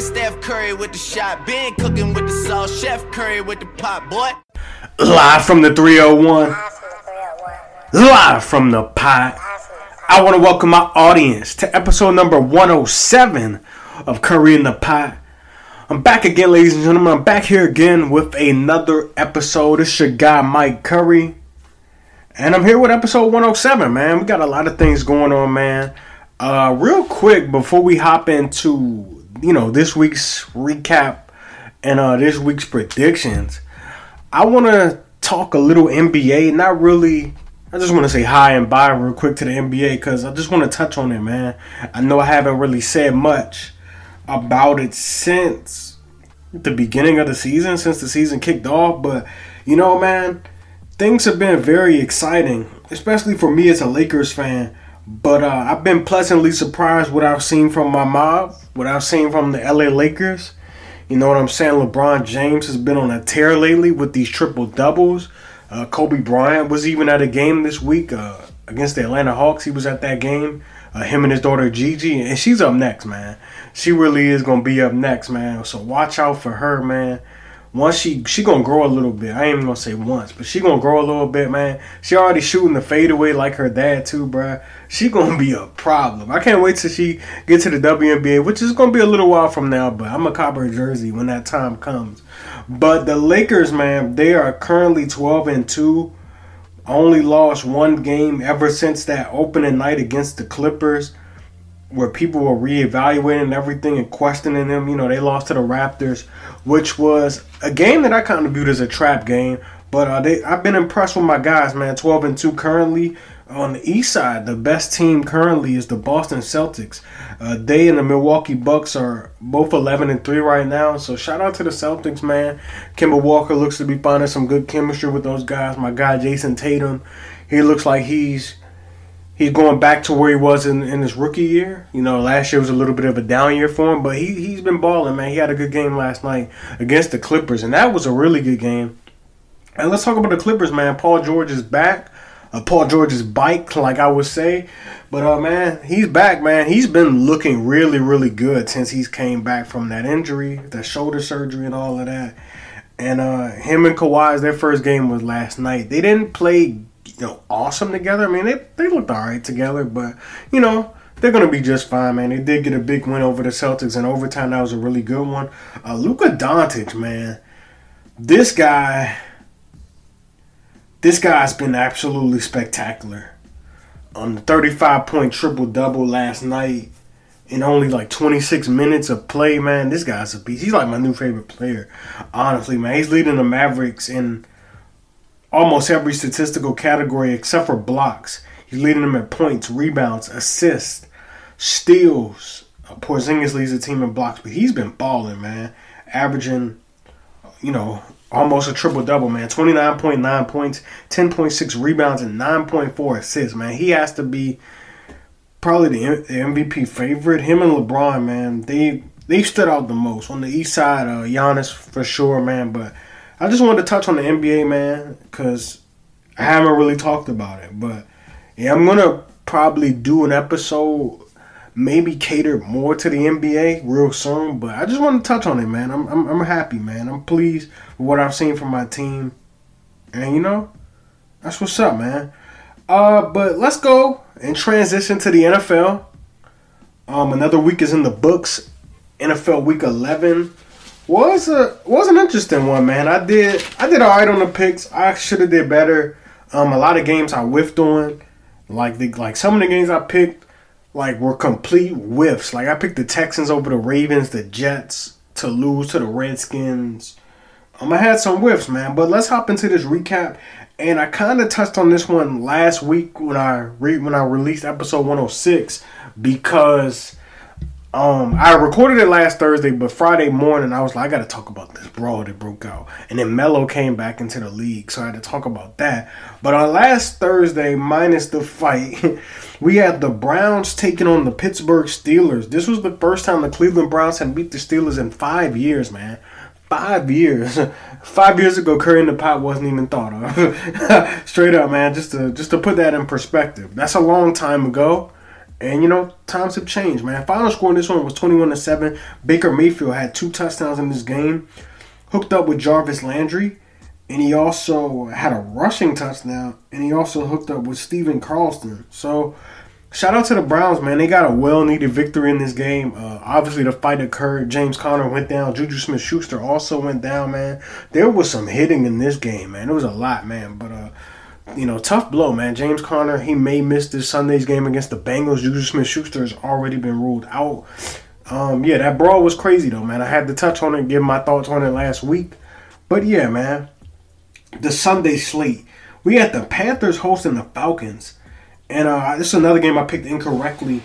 been Steph Curry with the shot, been cooking with the sauce, Chef Curry with the pot, boy. Live from the 301. Live from the pot. I want to welcome my audience to episode number 107 of Curry in the Pot. I'm back again, ladies and gentlemen. I'm back here again with another episode. It's your guy, Mike Curry. And I'm here with episode 107, man. We got a lot of things going on, man. Uh, real quick, before we hop into, you know, this week's recap and uh, this week's predictions, I want to talk a little NBA. Not really. I just want to say hi and bye real quick to the NBA because I just want to touch on it, man. I know I haven't really said much about it since the beginning of the season, since the season kicked off. But, you know, man, things have been very exciting, especially for me as a Lakers fan. But uh, I've been pleasantly surprised what I've seen from my mob, what I've seen from the LA Lakers. You know what I'm saying? LeBron James has been on a tear lately with these triple doubles. Uh, Kobe Bryant was even at a game this week uh, against the Atlanta Hawks. He was at that game. Uh, him and his daughter Gigi, and she's up next, man. She really is gonna be up next, man. So watch out for her, man once she she gonna grow a little bit. I ain't even gonna say once, but she gonna grow a little bit, man. She already shooting the fadeaway like her dad too, bruh. She gonna be a problem. I can't wait till she get to the WNBA, which is gonna be a little while from now. But I'm a cop her jersey when that time comes. But the Lakers, man, they are currently 12 and two. Only lost one game ever since that opening night against the Clippers where people were reevaluating everything and questioning them. You know, they lost to the Raptors, which was a game that I kind of viewed as a trap game. But uh, they, I've been impressed with my guys, man. 12 and 2 currently. On the east side, the best team currently is the Boston Celtics. Uh, they and the Milwaukee Bucks are both 11 and 3 right now. So shout out to the Celtics, man. Kemba Walker looks to be finding some good chemistry with those guys. My guy Jayson Tatum, he looks like he's he's going back to where he was in, in his rookie year. You know, last year was a little bit of a down year for him, but he he's been balling, man. He had a good game last night against the Clippers, and that was a really good game. And let's talk about the Clippers, man. Paul George is back. Uh, Paul George's bike, like I would say. But uh, man, he's back, man. He's been looking really, really good since he's came back from that injury, that shoulder surgery, and all of that. And uh, him and Kawhi's their first game was last night. They didn't play you know awesome together. I mean, they they looked all right together, but you know they're gonna be just fine, man. They did get a big win over the Celtics in overtime. That was a really good one. Uh, Luka Doncic, man, this guy, this guy's been absolutely spectacular. On the 35 point triple double last night in only like 26 minutes of play, man, this guy's a beast. He's like my new favorite player, honestly, man. He's leading the Mavericks in almost every statistical category except for blocks. He's leading them at points, rebounds, assists, steals. Uh, Porzingis leads the team in blocks, but he's been balling, man. Averaging, you know, almost a triple double, man. 29.9 points, 10.6 rebounds, and 9.4 assists, man. He has to be probably the MVP favorite. Him and LeBron, man, they they stood out the most. On the east side, uh, Giannis for sure, man, but I just wanted to touch on the NBA, man, because I haven't really talked about it. But yeah, I'm gonna probably do an episode, maybe cater more to the NBA real soon. But I just want to touch on it, man. I'm I'm, I'm happy, man. I'm pleased with what I've seen from my team, and you know, that's what's up, man. Uh, but let's go and transition to the NFL. Um, another week is in the books. NFL Week 11 was a was an interesting one, man. I did I did all right on the picks. I should have did better. Um, a lot of games I whiffed on, like the like some of the games I picked, like were complete whiffs. Like I picked the Texans over the Ravens, the Jets to lose to the Redskins. Um, I had some whiffs, man. But let's hop into this recap. And I kind of touched on this one last week when I re- when I released episode 106 because um, I recorded it last Thursday, but Friday morning I was like, I gotta talk about this brawl that broke out, and then Melo came back into the league, so I had to talk about that. But on last Thursday, minus the fight, we had the Browns taking on the Pittsburgh Steelers. This was the first time the Cleveland Browns had beat the Steelers in five years, man. Five years. Five years ago, Curry in the pot wasn't even thought of. Straight up, man. Just to just to put that in perspective, that's a long time ago And you know, times have changed, man. Final score in this one was 21 to 7. Baker Mayfield had two touchdowns in this game, hooked up with Jarvis Landry, and he also had a rushing touchdown, and he also hooked up with Stephen Carlson. So, shout out to the Browns, man. They got a well needed victory in this game. Uh, obviously, the fight occurred. James Conner went down. Juju Smith Schuster also went down, man. There was some hitting in this game, man. It was a lot, man. But, uh, you know, tough blow, man. James Conner, he may miss this Sunday's game against the Bengals. Juju Smith Schuster has already been ruled out. Um, yeah, that brawl was crazy, though, man. I had to touch on it, give my thoughts on it last week. But yeah, man, the Sunday slate. We had the Panthers hosting the Falcons. And uh, this is another game I picked incorrectly.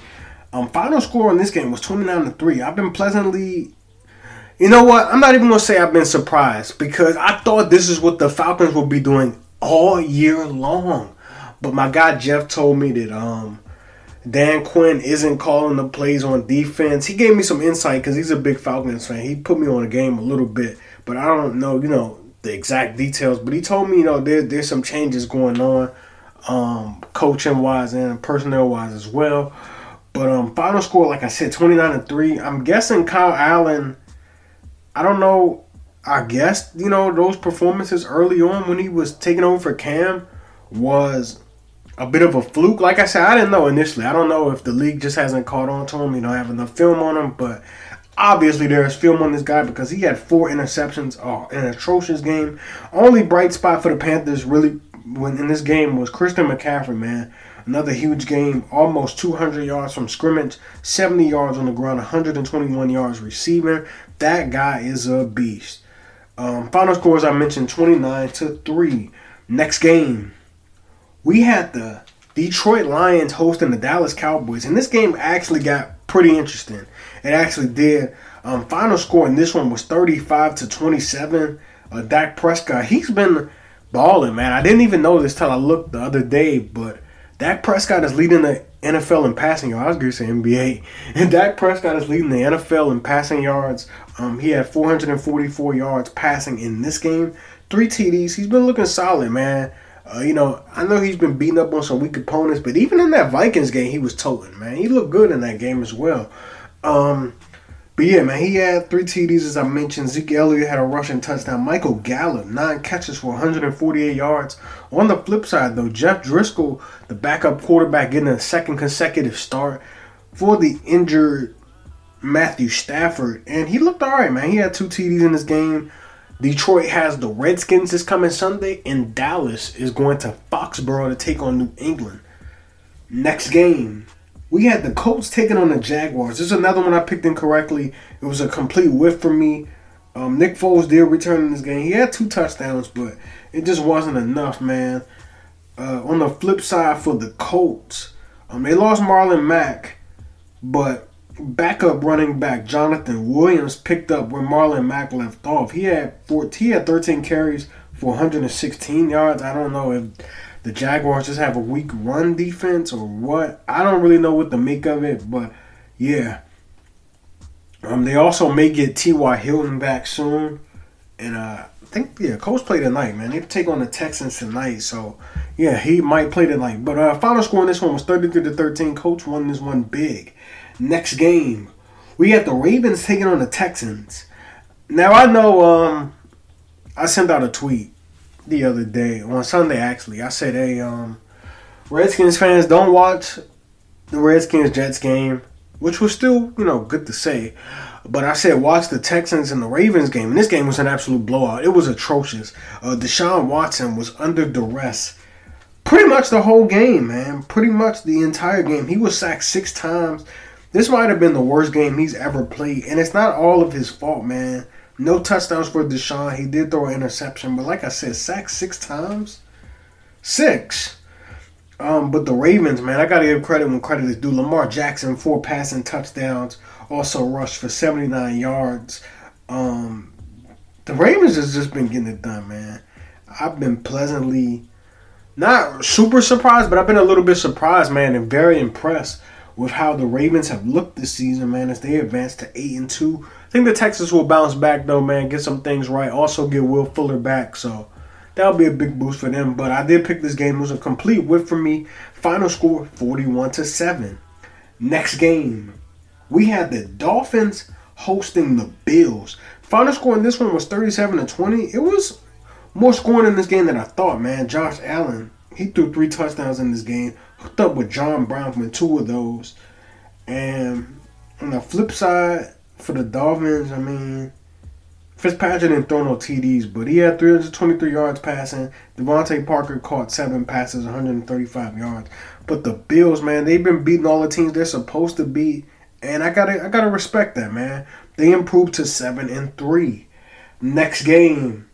Um, final score on this game was 29 to 3. I've been pleasantly. You know what? I'm not even to say I've been surprised because I thought this is what the Falcons would be doing all year long. But my guy Jeff told me that um, Dan Quinn isn't calling the plays on defense. He gave me some insight because he's a big Falcons fan. He put me on the game a little bit, but I don't know, you know, the exact details. But he told me, you know, there, there's some changes going on, um, coaching wise and personnel wise as well. But um, final score, like I said, 29 to 3. I'm guessing Kyle Allen, I don't know I guess you know those performances early on when he was taking over for Cam was a bit of a fluke. Like I said, I didn't know initially. I don't know if the league just hasn't caught on to him. You know, have enough film on him, but obviously there's film on this guy because he had four interceptions. Oh, an atrocious game. Only bright spot for the Panthers really when in this game was Christian McCaffrey. Man, another huge game. Almost 200 yards from scrimmage, 70 yards on the ground, 121 yards receiving. That guy is a beast. Um, final scores I mentioned 29 to 3. Next game, we had the Detroit Lions hosting the Dallas Cowboys, and this game actually got pretty interesting. It actually did. Um, final score in this one was 35 to 27. Uh, Dak Prescott, he's been balling, man. I didn't even know this till I looked the other day, but Dak Prescott is leading the NFL in passing yards. I was going to say NBA. And Dak Prescott is leading the NFL in passing yards. Um, he had 444 yards passing in this game, three TDs. He's been looking solid, man. Uh, you know, I know he's been beating up on some weak opponents, but even in that Vikings game, he was toting, man. He looked good in that game as well. Um, but yeah, man, he had three TDs as I mentioned. Zeke Elliott had a rushing touchdown. Michael Gallup, nine catches for 148 yards. On the flip side, though, Jeff Driskel, the backup quarterback, getting a second consecutive start for the injured Matthew Stafford, and he looked all right, man. He had two TDs in this game. Detroit has the Redskins this coming Sunday, and Dallas is going to Foxborough to take on New England. Next game, we had the Colts taking on the Jaguars. This is another one I picked incorrectly. It was a complete whiff for me. Um, Nick Foles did return in this game. He had two touchdowns, but it just wasn't enough, man. Uh, on the flip side for the Colts, um, they lost Marlon Mack, but backup running back Jonathan Williams picked up where Marlon Mack left off. He had 14, he had 13 carries for 116 yards. I don't know if the Jaguars just have a weak run defense or what. I don't really know what to make of it, but yeah. Um, they also may get T.Y. Hilton back soon, and uh, I think yeah, Colts play tonight, man. They take on the Texans tonight, so yeah, he might play tonight. But uh, final score in this one was 33 to 13. Colts won this one big. Next game, we got the Ravens taking on the Texans. Now I know um, I sent out a tweet the other day on Sunday actually. I said, "Hey, um, Redskins fans, don't watch the Redskins Jets game," which was still you know good to say. But I said watch the Texans and the Ravens game, and this game was an absolute blowout. It was atrocious. Uh, Deshaun Watson was under duress pretty much the whole game, man. Pretty much the entire game. He was sacked six times. This might have been the worst game he's ever played, and it's not all of his fault, man. No touchdowns for Deshaun. He did throw an interception, but like I said, sacked six times. Six. Um, but the Ravens, man, I gotta give credit when credit is due. Lamar Jackson, four passing touchdowns, also rushed for 79 yards. Um, the Ravens has just been getting it done, man. I've been pleasantly not super surprised, but I've been a little bit surprised, man, and very impressed with how the Ravens have looked this season, man, as they advance to eight and two. Think the Texans will bounce back though, man, get some things right. Also get Will Fuller back, so that'll be a big boost for them. But I did pick this game; it was a complete whip for me. Final score forty-one to seven. Next game, we had the Dolphins hosting the Bills. Final score in this one was 37 to 20. It was more scoring in this game than I thought, man. Josh Allen, he threw three touchdowns in this game, hooked up with John Brown from two of those. And on the flip side, for the Dolphins, I mean, Fitzpatrick didn't throw no TDs, but he had 323 yards passing. DeVante Parker caught seven passes, 135 yards. But the Bills, man, they've been beating all the teams they're supposed to beat, and I gotta, I gotta respect that, man. They improved to seven and three. Next game,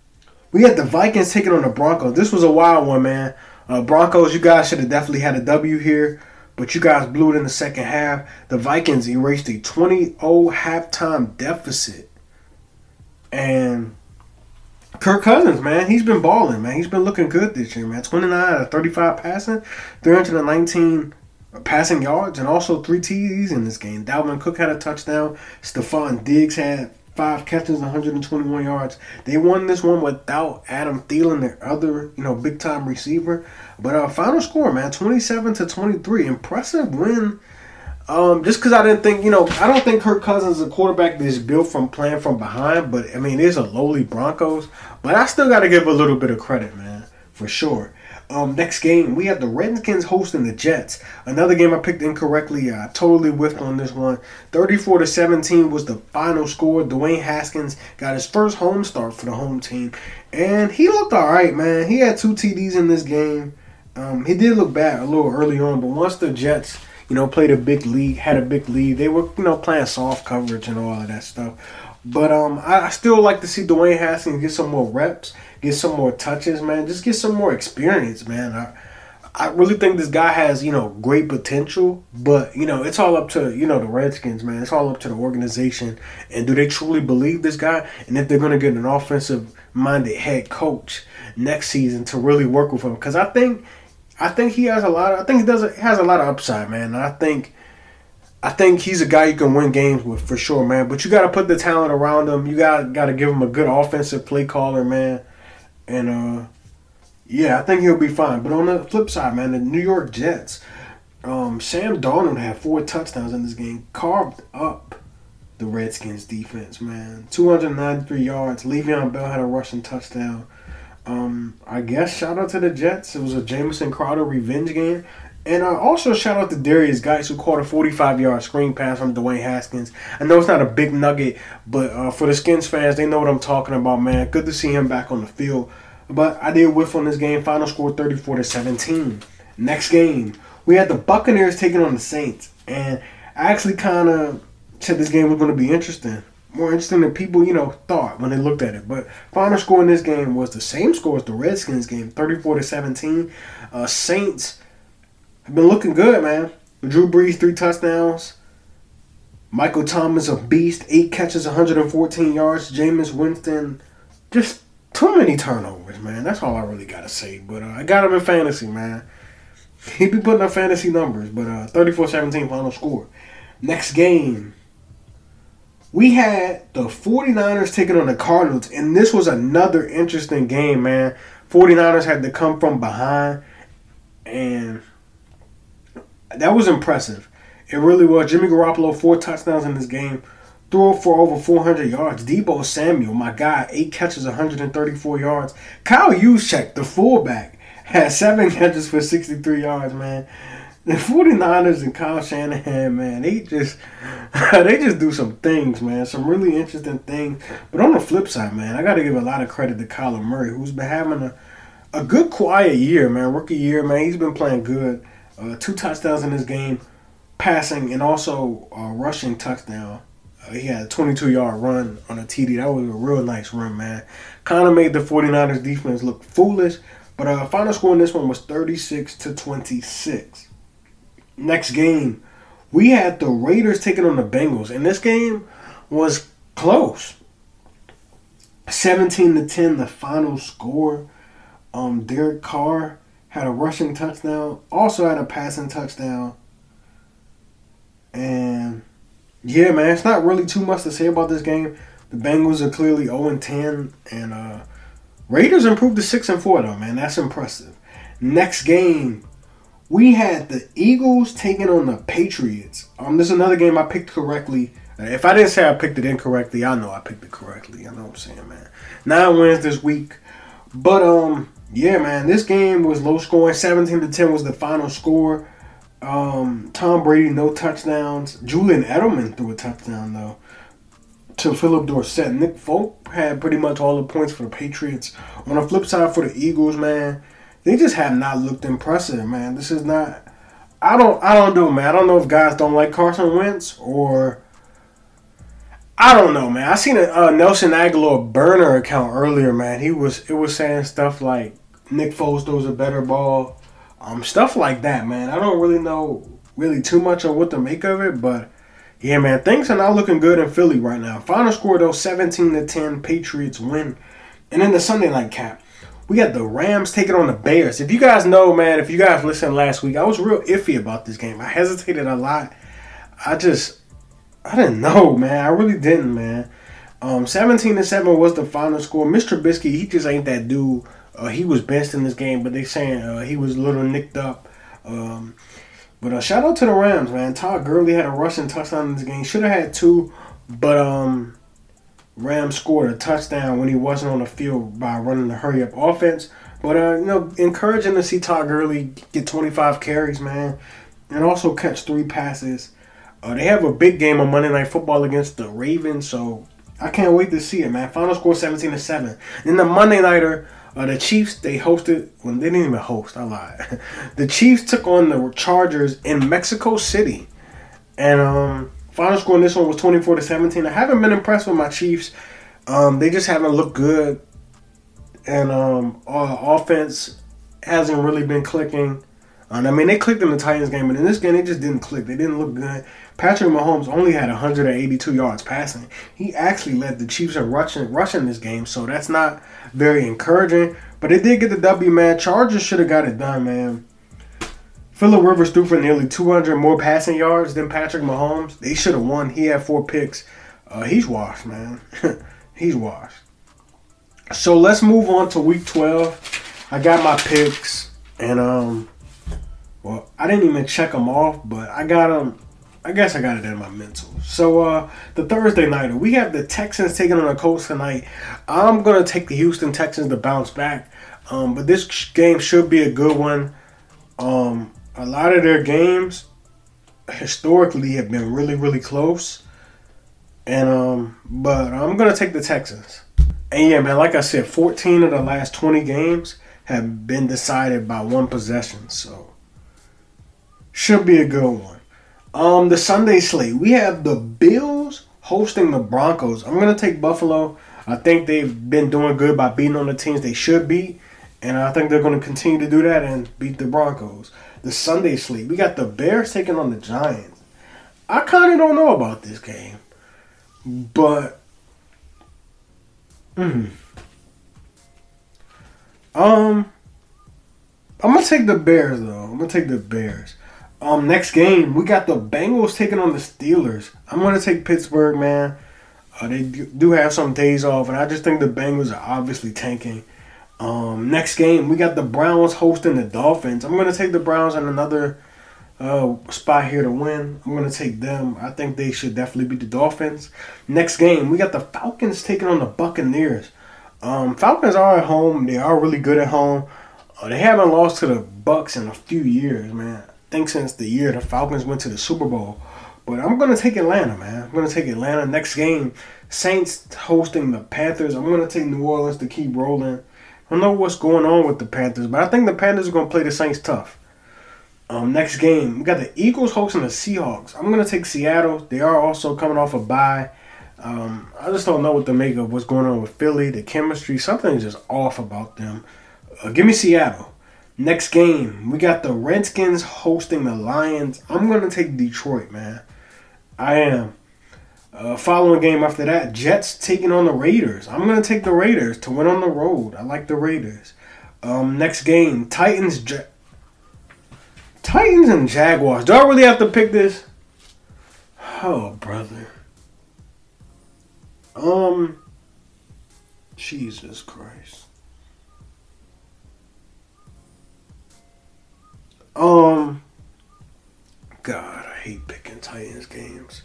we had the Vikings taking on the Broncos. This was a wild one, man. Uh, Broncos, you guys should have definitely had a W here, but you guys blew it in the second half. The Vikings erased a 20 0 halftime deficit. And Kirk Cousins, man, he's been balling, man. He's been looking good this year, man. 29 out of 35 passing, 319 passing yards, and also three TDs in this game. Dalvin Cook had a touchdown. Stefon Diggs had five catches, 121 yards. They won this one without Adam Thielen, their other, you know, big time receiver. But uh, final score, man, 27 to 23. Impressive win. Um, just because I didn't think, you know, I don't think Kirk Cousins is a quarterback that's built from playing from behind. But I mean, it's a lowly Broncos. But I still got to give a little bit of credit, man, for sure. Um, next game, we have the Redskins hosting the Jets. Another game I picked incorrectly. I totally whiffed on this one. 34 to 17 was the final score. Dwayne Haskins got his first home start for the home team, and he looked all right, man. He had two TDs in this game. Um, he did look bad a little early on, but once the Jets, you know, played a big lead, had a big lead, they were, you know, playing soft coverage and all of that stuff. But um, I, I still like to see Dwayne Haskins get some more reps, get some more touches, man. Just get some more experience, man. I, I really think this guy has, you know, great potential, but you know, it's all up to you know the Redskins, man. It's all up to the organization, and do they truly believe this guy? And if they're to get an offensive-minded head coach next season to really work with him, because I think, I think he has a lot. Of, I think he does. Has a lot of upside, man. And I think I think he's a guy you can win games with for sure, man. But you got to put the talent around him. You got got to give him a good offensive play caller, man. And uh, yeah, I think he'll be fine. But on the flip side, man, the New York Jets, um, Sam Darnold had four touchdowns in this game, carved up the Redskins defense, man. 293 yards. Le'Veon Bell had a rushing touchdown. Um, I guess shout out to the Jets. It was a Jamison Crowder revenge game. And uh, also shout out to Derrius Guice who caught a 45 yard screen pass from Dwayne Haskins. I know it's not a big nugget, but uh, for the Skins fans, they know what I'm talking about, man. Good to see him back on the field. But I did whiff on this game. Final score 34 to 17. Next game, we had the Buccaneers taking on the Saints, and I actually kind of said this game was going to be interesting. More interesting than people, you know, thought when they looked at it. But final score in this game was the same score as the Redskins game, 34 to 17. Uh, Saints been looking good, man. Drew Brees, three touchdowns. Michael Thomas, a beast, eight catches, 114 yards. Jameis Winston, just too many turnovers, man. That's all I really got to say. But uh, I got him in fantasy, man. He be putting up fantasy numbers, but uh, 34-17 final score. Next game, we had the 49ers taking on the Cardinals, and this was another interesting game, man. 49ers had to come from behind, and that was impressive. It really was. Jimmy Garoppolo, four touchdowns in this game, threw for over 400 yards. Deebo Samuel, my guy, eight catches, 134 yards. Kyle Juszczyk, the fullback, had seven catches for 63 yards, man. The 49ers and Kyle Shanahan, man, they just they just do some things, man. Some really interesting things. But on the flip side, man, I got to give a lot of credit to Kyler Murray, who's been having a, a good quiet year, man. Rookie year, man. He's been playing good. Uh, two touchdowns in this game, passing and also a rushing touchdown. Uh, he had a 22 yard run on a TD. That was a real nice run, man. Kind of made the 49ers defense look foolish, but uh, final score in this one was 36 to 26. Next game, we had the Raiders taking on the Bengals, and this game was close. 17 to 10, the final score. Um, Derek Carr had a rushing touchdown, also had a passing touchdown. And yeah, man, it's not really too much to say about this game. The Bengals are clearly 0 10, and uh, Raiders improved to 6 and 4, though, man. That's impressive. Next game, we had the Eagles taking on the Patriots. Um, this is another game I picked correctly. If I didn't say I picked it incorrectly, I know I picked it correctly. You know what I'm saying, man. Nine wins this week, but um, yeah, man, this game was low scoring. 17 to 10 was the final score. Um, Tom Brady no touchdowns. Julian Edelman threw a touchdown though to Phillip Dorsett. Nick Folk had pretty much all the points for the Patriots. On the flip side for the Eagles, man, they just have not looked impressive, man. This is not. I don't. I don't know, man. I don't know if guys don't like Carson Wentz or. I don't know, man. I seen a uh, Nelson Agholor burner account earlier, man. He was it was saying stuff like Nick Foles throws a better ball, um, stuff like that, man. I don't really know really too much on what to make of it, but yeah, man, things are not looking good in Philly right now. Final score though, seventeen to ten, Patriots win, and then the Sunday night cap we got the Rams taking on the Bears. If you guys know, man, if you guys listened last week, I was real iffy about this game. I hesitated a lot. I just, I didn't know, man. I really didn't, man. Um, 17 to 7 was the final score. Mr. Trubisky, he just ain't that dude. Uh, he was best in this game, but they saying uh, he was a little nicked up. Um, but uh, shout out to the Rams, man. Todd Gurley had a rushing touchdown in this game. Should have had two, but um, Rams scored a touchdown when he wasn't on the field by running the hurry up offense. But uh, you know, encouraging to see Todd Gurley get 25 carries, man, and also catch three passes. Uh, they have a big game on Monday Night Football against the Ravens, so I can't wait to see it, man. Final score 17 to seven. In the Monday nighter, uh, the Chiefs they hosted. Well, they didn't even host. I lied. the Chiefs took on the Chargers in Mexico City, and um, Final score in this one was 24 to 17. I haven't been impressed with my Chiefs. Um, they just haven't looked good. And um, offense hasn't really been clicking. And I mean, they clicked in the Titans game, but in this game, they just didn't click. They didn't look good. Patrick Mahomes only had 182 yards passing. He actually led the Chiefs in rushing, rushing this game, so that's not very encouraging. But they did get the W, man. Chargers should have got it done, man. Philip Rivers threw for nearly 200 more passing yards than Patrick Mahomes. They should have won. He had four picks. Uh, he's washed, man. he's washed. So let's move on to week 12. I got my picks, and um, well, I didn't even check them off, but I got them. I guess I got it in my mental. So uh, the Thursday nighter, we have the Texans taking on the Colts tonight. I'm gonna take the Houston Texans to bounce back, um, but this game should be a good one. Um, a lot of their games historically have been really, really close. And um, but I'm gonna take the Texans. And yeah, man, like I said, 14 of the last 20 games have been decided by one possession, so should be a good one. Um, the Sunday slate, we have the Bills hosting the Broncos. I'm gonna take Buffalo. I think they've been doing good by beating on the teams they should beat, and I think they're to continue to do that and beat the Broncos the Sunday sleep. We got the Bears taking on the Giants. I kind of don't know about this game, but mm, um, I'm gonna take the Bears though. I'm gonna take the Bears. Um, next game we got the Bengals taking on the Steelers. I'm gonna take Pittsburgh, man. Uh, they do have some days off, and I just think the Bengals are obviously tanking. Um, next game, we got the Browns hosting the Dolphins. I'm to take the Browns in another uh, spot here to win. I'm to take them. I think they should definitely beat the Dolphins. Next game, we got the Falcons taking on the Buccaneers. Um, Falcons are at home. They are really good at home. Uh, they haven't lost to the Bucks in a few years, man. Think since the year the Falcons went to the Super Bowl. But I'm to take Atlanta, man. I'm to take Atlanta. Next game, Saints hosting the Panthers. I'm to take New Orleans to keep rolling. I don't know what's going on with the Panthers, but I think the Panthers are to play the Saints tough. Um, next game, we got the Eagles hosting the Seahawks. I'm to take Seattle. They are also coming off a bye. Um, I just don't know what to make of what's going on with Philly. The chemistry, something's just off about them. Uh, give me Seattle. Next game, we got the Redskins hosting the Lions. I'm going to take Detroit, man. I am. Uh, following game after that, Jets taking on the Raiders. I'm gonna take the Raiders to win on the road. I like the Raiders. Um, next game, Titans. Ja- Titans and Jaguars. Do I really have to pick this? Oh, brother. Um. Jesus Christ. Um, God, I hate picking Titans games.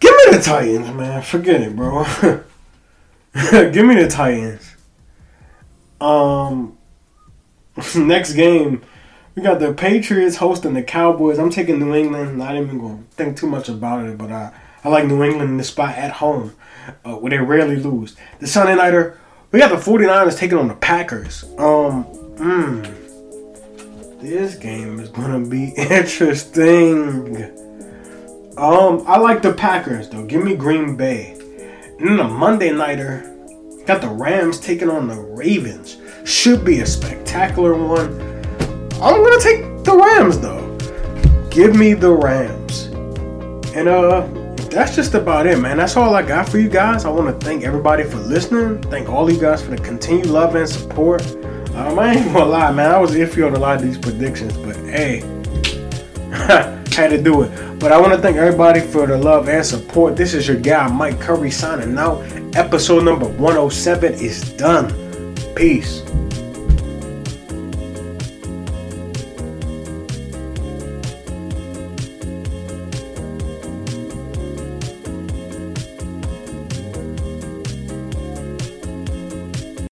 Give me the Titans, man. Forget it, bro. Give me the Titans. Um, next game, we got the Patriots hosting the Cowboys. I'm taking New England. Not even going to think too much about it, but I, I like New England in the spot at home uh, where they rarely lose. The Sunday Nighter, we got the 49ers taking on the Packers. Um, mm, this game is gonna be interesting. Um, I like the Packers though. Give me Green Bay. And then the Monday nighter, got the Rams taking on the Ravens. Should be a spectacular one. I'm gonna take the Rams though. Give me the Rams. And uh that's just about it, man. That's all I got for you guys. I want to thank everybody for listening. Thank all you guys for the continued love and support. Um, I ain't gonna lie, man. I was iffy on a lot of these predictions, but hey, had to do it. But I want to thank everybody for the love and support. This is your guy, Mike Curry, signing out. Episode number 107 is done. Peace.